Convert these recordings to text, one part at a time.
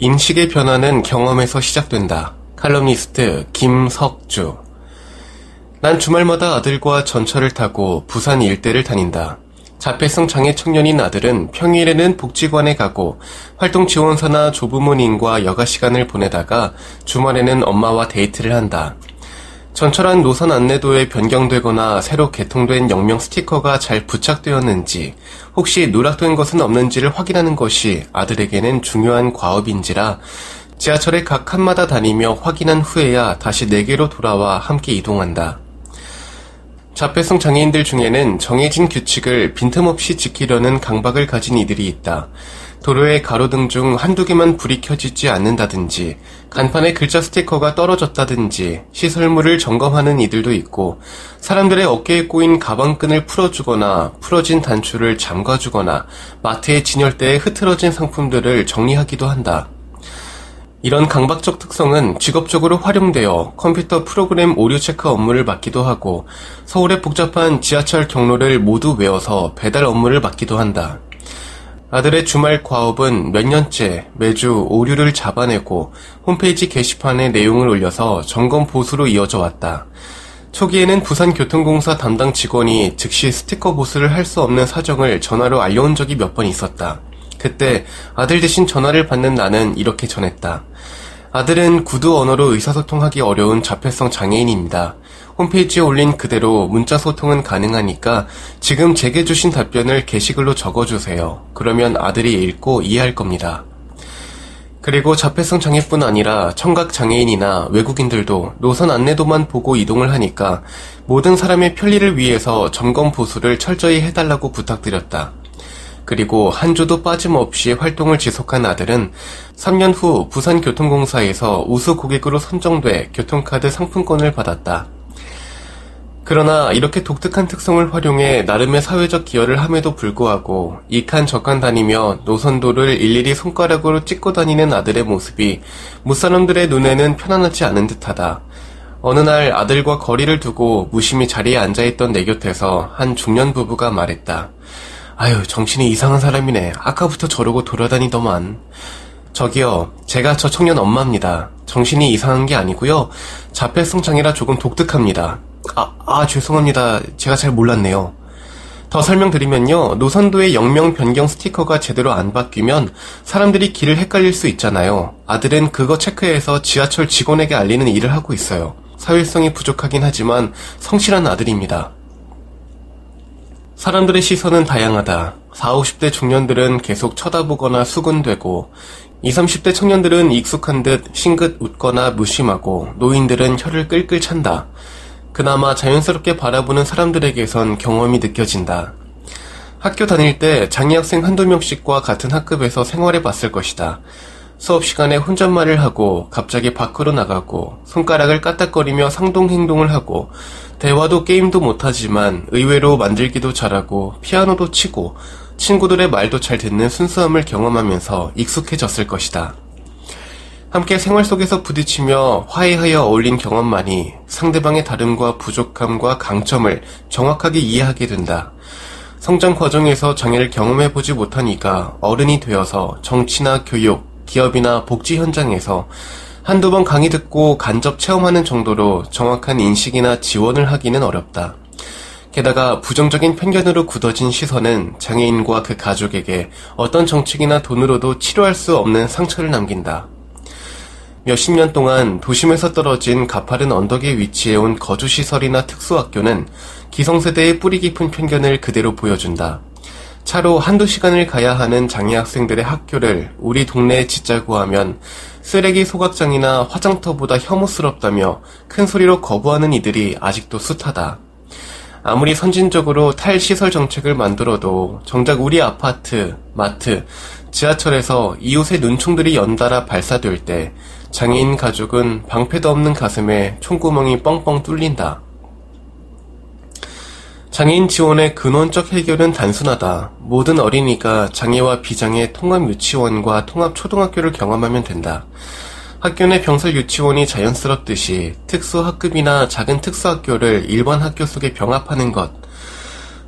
인식의 변화는 경험에서 시작된다. 칼럼니스트 김석주 난 주말마다 아들과 전철을 타고 부산 일대를 다닌다. 자폐성 장애 청년인 아들은 평일에는 복지관에 가고 활동 지원사나 조부모님과 여가 시간을 보내다가 주말에는 엄마와 데이트를 한다. 전철 안 노선 안내도에 변경되거나 새로 개통된 역명 스티커가 잘 부착되었는지 혹시 누락된 것은 없는지를 확인하는 것이 아들에게는 중요한 과업인지라 지하철의 각 칸마다 다니며 확인한 후에야 다시 내게로 돌아와 함께 이동한다. 자폐성 장애인들 중에는 정해진 규칙을 빈틈없이 지키려는 강박을 가진 이들이 있다. 도로의 가로등 중 한두 개만 불이 켜지지 않는다든지, 간판에 글자 스티커가 떨어졌다든지, 시설물을 점검하는 이들도 있고, 사람들의 어깨에 꼬인 가방끈을 풀어주거나, 풀어진 단추를 잠가주거나, 마트의 진열대에 흐트러진 상품들을 정리하기도 한다. 이런 강박적 특성은 직업적으로 활용되어 컴퓨터 프로그램 오류 체크 업무를 맡기도 하고 서울의 복잡한 지하철 경로를 모두 외워서 배달 업무를 맡기도 한다. 아들의 주말 과업은 몇 년째 매주 오류를 잡아내고 홈페이지 게시판에 내용을 올려서 점검 보수로 이어져 왔다. 초기에는 부산교통공사 담당 직원이 즉시 스티커 보수를 할 수 없는 사정을 전화로 알려온 적이 몇 번 있었다. 그때 아들 대신 전화를 받는 나는 이렇게 전했다. 아들은 구두 언어로 의사소통하기 어려운 자폐성 장애인입니다. 홈페이지에 올린 그대로 문자 소통은 가능하니까 지금 제게 주신 답변을 게시글로 적어주세요. 그러면 아들이 읽고 이해할 겁니다. 그리고 자폐성 장애뿐 아니라 청각 장애인이나 외국인들도 노선 안내도만 보고 이동을 하니까 모든 사람의 편리를 위해서 점검 보수를 철저히 해달라고 부탁드렸다. 그리고 한 주도 빠짐없이 활동을 지속한 아들은 3년 후 부산교통공사에서 우수 고객으로 선정돼 교통카드 상품권을 받았다. 그러나 이렇게 독특한 특성을 활용해 나름의 사회적 기여를 함에도 불구하고 이칸 저칸 다니며 노선도를 일일이 손가락으로 찍고 다니는 아들의 모습이 무사람들의 눈에는 편안하지 않은 듯하다. 어느 날 아들과 거리를 두고 무심히 자리에 앉아있던 내 곁에서 한 중년 부부가 말했다. 아유, 정신이 이상한 사람이네. 아까부터 저러고 돌아다니더만. 저기요, 제가 저 청년 엄마입니다. 정신이 이상한 게 아니고요. 자폐성 장애라 조금 독특합니다. 아, 아, 죄송합니다. 제가 잘 몰랐네요. 더 설명드리면요. 노선도의 영명 변경 스티커가 제대로 안 바뀌면 사람들이 길을 헷갈릴 수 있잖아요. 아들은 그거 체크해서 지하철 직원에게 알리는 일을 하고 있어요. 사회성이 부족하긴 하지만 성실한 아들입니다. 사람들의 시선은 다양하다. 40, 50대 중년들은 계속 쳐다보거나 수군되고 20, 30대 청년들은 익숙한 듯 싱긋 웃거나 무심하고 노인들은 혀를 끌끌 찬다. 그나마 자연스럽게 바라보는 사람들에게선 경험이 느껴진다. 학교 다닐 때 장애 학생 한두 명씩과 같은 학급에서 생활해 봤을 것이다. 수업 시간에 혼잣말을 하고 갑자기 밖으로 나가고 손가락을 까딱거리며 상동 행동을 하고 대화도 게임도 못하지만 의외로 만들기도 잘하고 피아노도 치고 친구들의 말도 잘 듣는 순수함을 경험하면서 익숙해졌을 것이다. 함께 생활 속에서 부딪히며 화해하여 어울린 경험만이 상대방의 다름과 부족함과 강점을 정확하게 이해하게 된다. 성장 과정에서 장애를 경험해보지 이가 어른이 되어서 정치나 교육, 기업이나 복지 현장에서 한두 번 강의 듣고 간접 체험하는 정도로 정확한 인식이나 지원을 하기는 어렵다. 게다가 부정적인 편견으로 굳어진 시선은 장애인과 그 가족에게 어떤 정책이나 돈으로도 치료할 수 없는 상처를 남긴다. 몇십 년 동안 도심에서 떨어진 가파른 언덕에 위치해온 거주시설이나 특수학교는 기성세대의 뿌리 깊은 편견을 그대로 보여준다. 차로 한두 시간을 가야 하는 장애 학생들의 학교를 우리 동네에 짓자고 하면 쓰레기 소각장이나 화장터보다 혐오스럽다며 큰 소리로 거부하는 이들이 아직도 숱하다. 아무리 선진적으로 탈시설 정책을 만들어도 정작 우리 아파트, 마트, 지하철에서 이웃의 눈총들이 연달아 발사될 때 장애인 가족은 방패도 없는 가슴에 총구멍이 뻥뻥 뚫린다. 장애인 지원의 근원적 해결은 단순하다. 모든 어린이가 장애와 비장애 통합 유치원과 통합 초등학교를 경험하면 된다. 학교 내 병설 유치원이 자연스럽듯이 특수 학급이나 작은 특수학교를 일반 학교 속에 병합하는 것.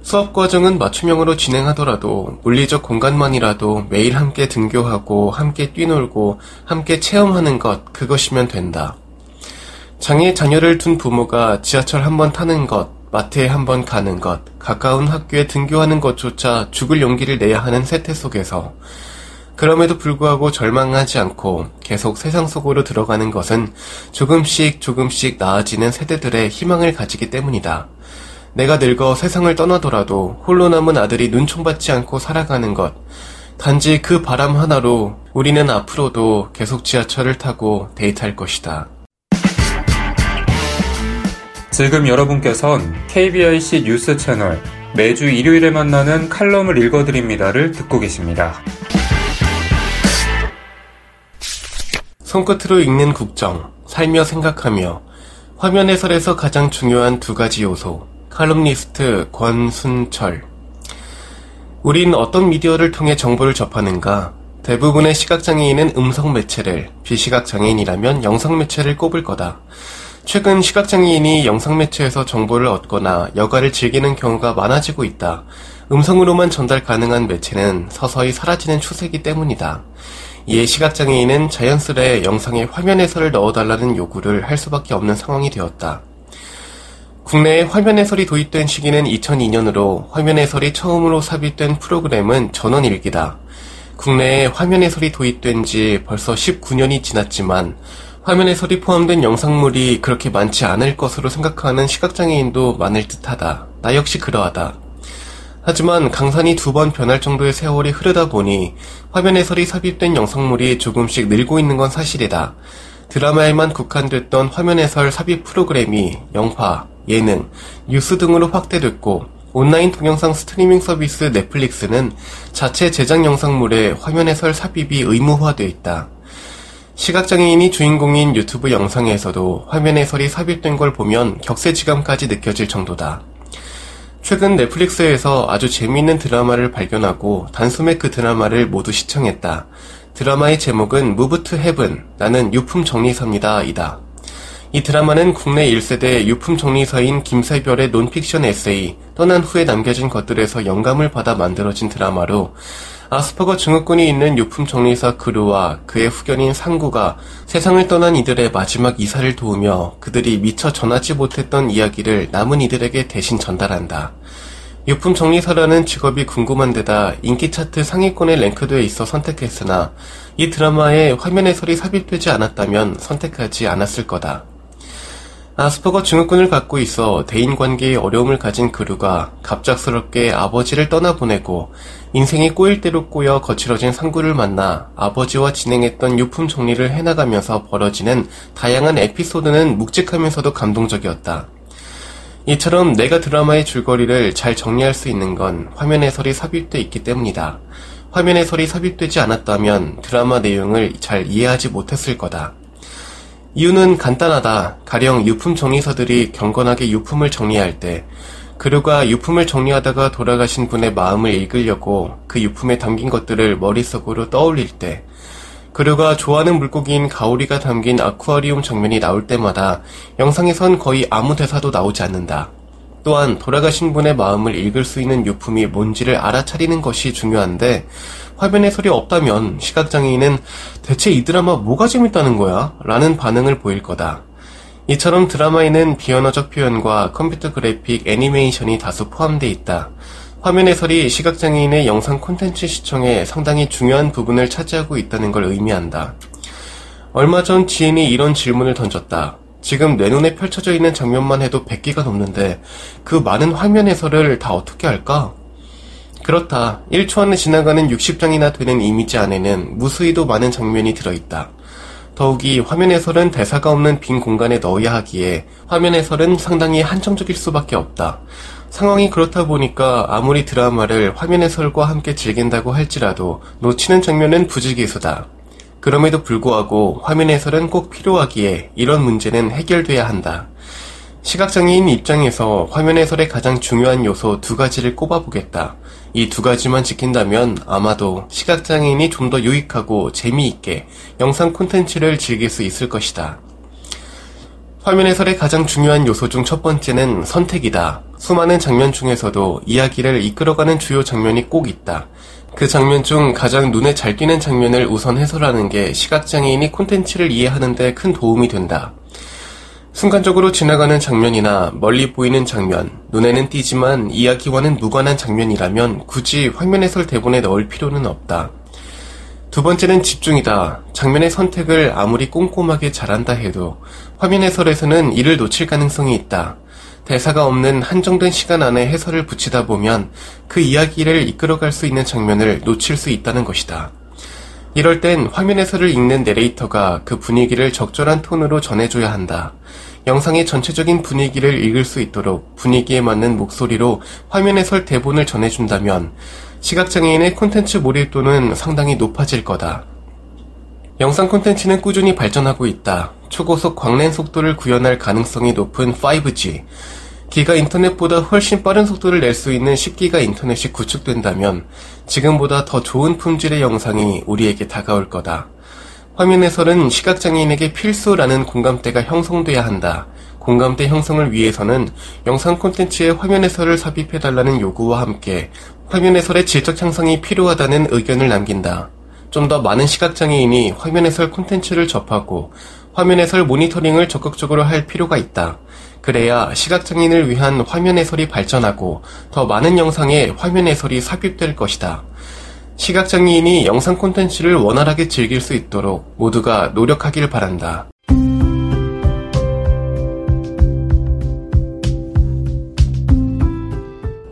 수업 과정은 맞춤형으로 진행하더라도 물리적 공간만이라도 매일 함께 등교하고 함께 뛰놀고 함께 체험하는 것, 그것이면 된다. 장애 자녀를 둔 부모가 지하철 한 번 타는 것, 마트에 한번 가는 것, 가까운 학교에 등교하는 것조차 죽을 용기를 내야 하는 세태 속에서 그럼에도 불구하고 절망하지 않고 계속 세상 속으로 들어가는 것은 조금씩 조금씩 나아지는 세대들의 희망을 가지기 때문이다. 내가 늙어 세상을 떠나더라도 홀로 남은 아들이 눈총받지 않고 살아가는 것. 단지 그 바람 하나로 우리는 앞으로도 계속 지하철을 타고 데이트할 것이다. 지금 여러분께선 KBIC 뉴스 채널 매주 일요일에 만나는 칼럼을 읽어드립니다를 듣고 계십니다. 손끝으로 읽는 국정, 살며 생각하며 화면 해설에서 가장 중요한 두 가지 요소, 칼럼니스트 권순철. 우린 어떤 미디어를 통해 정보를 접하는가? 대부분의 시각장애인은 음성 매체를, 비시각장애인이라면 영상 매체를 꼽을 거다. 최근 시각장애인이 영상 매체에서 정보를 얻거나 여가를 즐기는 경우가 많아지고 있다. 음성으로만 전달 가능한 매체는 서서히 사라지는 추세이기 때문이다. 이에 시각장애인은 자연스레 영상에 화면 해설을 넣어달라는 요구를 할 수밖에 없는 상황이 되었다. 국내에 화면 해설이 도입된 시기는 2002년으로 화면 해설이 처음으로 삽입된 프로그램은 전원일기다. 국내에 화면 해설이 도입된 지 벌써 19년이 지났지만 화면 해설이 포함된 영상물이 그렇게 많지 않을 것으로 생각하는 시각장애인도 많을 듯하다. 나 역시 그러하다. 하지만 강산이 두 번 변할 정도의 세월이 흐르다 보니 화면 해설이 삽입된 영상물이 조금씩 늘고 있는 건 사실이다. 드라마에만 국한됐던 화면 해설 삽입 프로그램이 영화, 예능, 뉴스 등으로 확대됐고 온라인 동영상 스트리밍 서비스 넷플릭스는 자체 제작 영상물에 화면 해설 삽입이 의무화되어 있다. 시각장애인이 주인공인 유튜브 영상에서도 화면 해설이 삽입된 걸 보면 격세지감까지 느껴질 정도다. 최근 넷플릭스에서 아주 재미있는 드라마를 발견하고 단숨에 그 드라마를 모두 시청했다. 드라마의 제목은 Move to Heaven, 나는 유품 정리사입니다. 이다. 이 드라마는 국내 1세대 유품 정리사인 김새별의 논픽션 에세이, 떠난 후에 남겨진 것들에서 영감을 받아 만들어진 드라마로 아스퍼거 증후군이 있는 유품 정리사 그루와 그의 후견인 상구가 세상을 떠난 이들의 마지막 이사를 도우며 그들이 미처 전하지 못했던 이야기를 남은 이들에게 대신 전달한다. 유품 정리사라는 직업이 궁금한 데다 인기 차트 상위권에 랭크되어 있어 선택했으나 이 드라마에 화면 해설이 삽입되지 않았다면 선택하지 않았을 거다. 아스퍼거 증후군을 갖고 있어 대인 관계에 어려움을 가진 그루가 갑작스럽게 아버지를 떠나보내고 인생이 꼬일 대로 꼬여 거칠어진 상구를 만나 아버지와 진행했던 유품 정리를 해나가면서 벌어지는 다양한 에피소드는 묵직하면서도 감동적이었다. 이처럼 내가 드라마의 줄거리를 잘 정리할 수 있는 건 화면 해설이 삽입돼 있기 때문이다. 화면 해설이 삽입되지 않았다면 드라마 내용을 잘 이해하지 못했을 거다. 이유는 간단하다. 가령 유품 정리사들이 경건하게 유품을 정리할 때 그루가 유품을 정리하다가 돌아가신 분의 마음을 읽으려고 그 유품에 담긴 것들을 머릿속으로 떠올릴 때 그루가 좋아하는 물고기인 가오리가 담긴 아쿠아리움 장면이 나올 때마다 영상에선 거의 아무 대사도 나오지 않는다. 또한 돌아가신 분의 마음을 읽을 수 있는 유품이 뭔지를 알아차리는 것이 중요한데 화면에 소리 없다면 시각장애인은 대체 이 드라마 뭐가 재밌다는 거야? 라는 반응을 보일 거다. 이처럼 드라마에는 비언어적 표현과 컴퓨터 그래픽, 애니메이션이 다수 포함되어 있다. 화면 해설이 시각장애인의 영상 콘텐츠 시청에 상당히 중요한 부분을 차지하고 있다는 걸 의미한다. 얼마 전 지인이 이런 질문을 던졌다. 지금 내 눈에 펼쳐져 있는 장면만 해도 100개가 넘는데 그 많은 화면 해설을 다 어떻게 할까? 그렇다. 1초 안에 지나가는 60장이나 되는 이미지 안에는 무수히도 많은 장면이 들어있다. 더욱이 화면 해설은 대사가 없는 빈 공간에 넣어야 하기에 화면 해설은 상당히 한정적일 수밖에 없다. 상황이 그렇다 보니까 아무리 드라마를 화면 해설과 함께 즐긴다고 할지라도 놓치는 장면은 부지기수다. 그럼에도 불구하고 화면 해설은 꼭 필요하기에 이런 문제는 해결돼야 한다. 시각장애인 입장에서 화면 해설의 가장 중요한 요소 두 가지를 꼽아보겠다. 이 두 가지만 지킨다면 아마도 시각장애인이 좀 더 유익하고 재미있게 영상 콘텐츠를 즐길 수 있을 것이다. 화면 해설의 가장 중요한 요소 중 첫 번째는 선택이다. 수많은 장면 중에서도 이야기를 이끌어가는 주요 장면이 꼭 있다. 그 장면 중 가장 눈에 잘 띄는 장면을 우선 해설하는 게 시각장애인이 콘텐츠를 이해하는데 큰 도움이 된다. 순간적으로 지나가는 장면이나 멀리 보이는 장면, 눈에는 띄지만 이야기와는 무관한 장면이라면 굳이 화면 해설 대본에 넣을 필요는 없다. 두 번째는 집중이다. 장면의 선택을 아무리 꼼꼼하게 잘한다 해도 화면 해설에서는 이를 놓칠 가능성이 있다. 대사가 없는 한정된 시간 안에 해설을 붙이다 보면 그 이야기를 이끌어갈 수 있는 장면을 놓칠 수 있다는 것이다. 이럴 땐 화면 해설을 읽는 내레이터가 그 분위기를 적절한 톤으로 전해줘야 한다. 영상의 전체적인 분위기를 읽을 수 있도록 분위기에 맞는 목소리로 화면 해설 대본을 전해준다면 시각장애인의 콘텐츠 몰입도는 상당히 높아질 거다. 영상 콘텐츠는 꾸준히 발전하고 있다. 초고속 광랜 속도를 구현할 가능성이 높은 5G, 기가 인터넷보다 훨씬 빠른 속도를 낼 수 있는 10기가 인터넷이 구축된다면 지금보다 더 좋은 품질의 영상이 우리에게 다가올 거다. 화면 해설은 시각장애인에게 필수라는 공감대가 형성돼야 한다. 공감대 형성을 위해서는 영상 콘텐츠에 화면 해설을 삽입해달라는 요구와 함께 화면 해설의 질적 향상이 필요하다는 의견을 남긴다. 좀 더 많은 시각장애인이 화면 해설 콘텐츠를 접하고 화면 해설 모니터링을 적극적으로 할 필요가 있다. 그래야 시각장애인을 위한 화면 해설이 발전하고 더 많은 영상에 화면 해설이 삽입될 것이다. 시각장애인이 영상 콘텐츠를 원활하게 즐길 수 있도록 모두가 노력하길 바란다.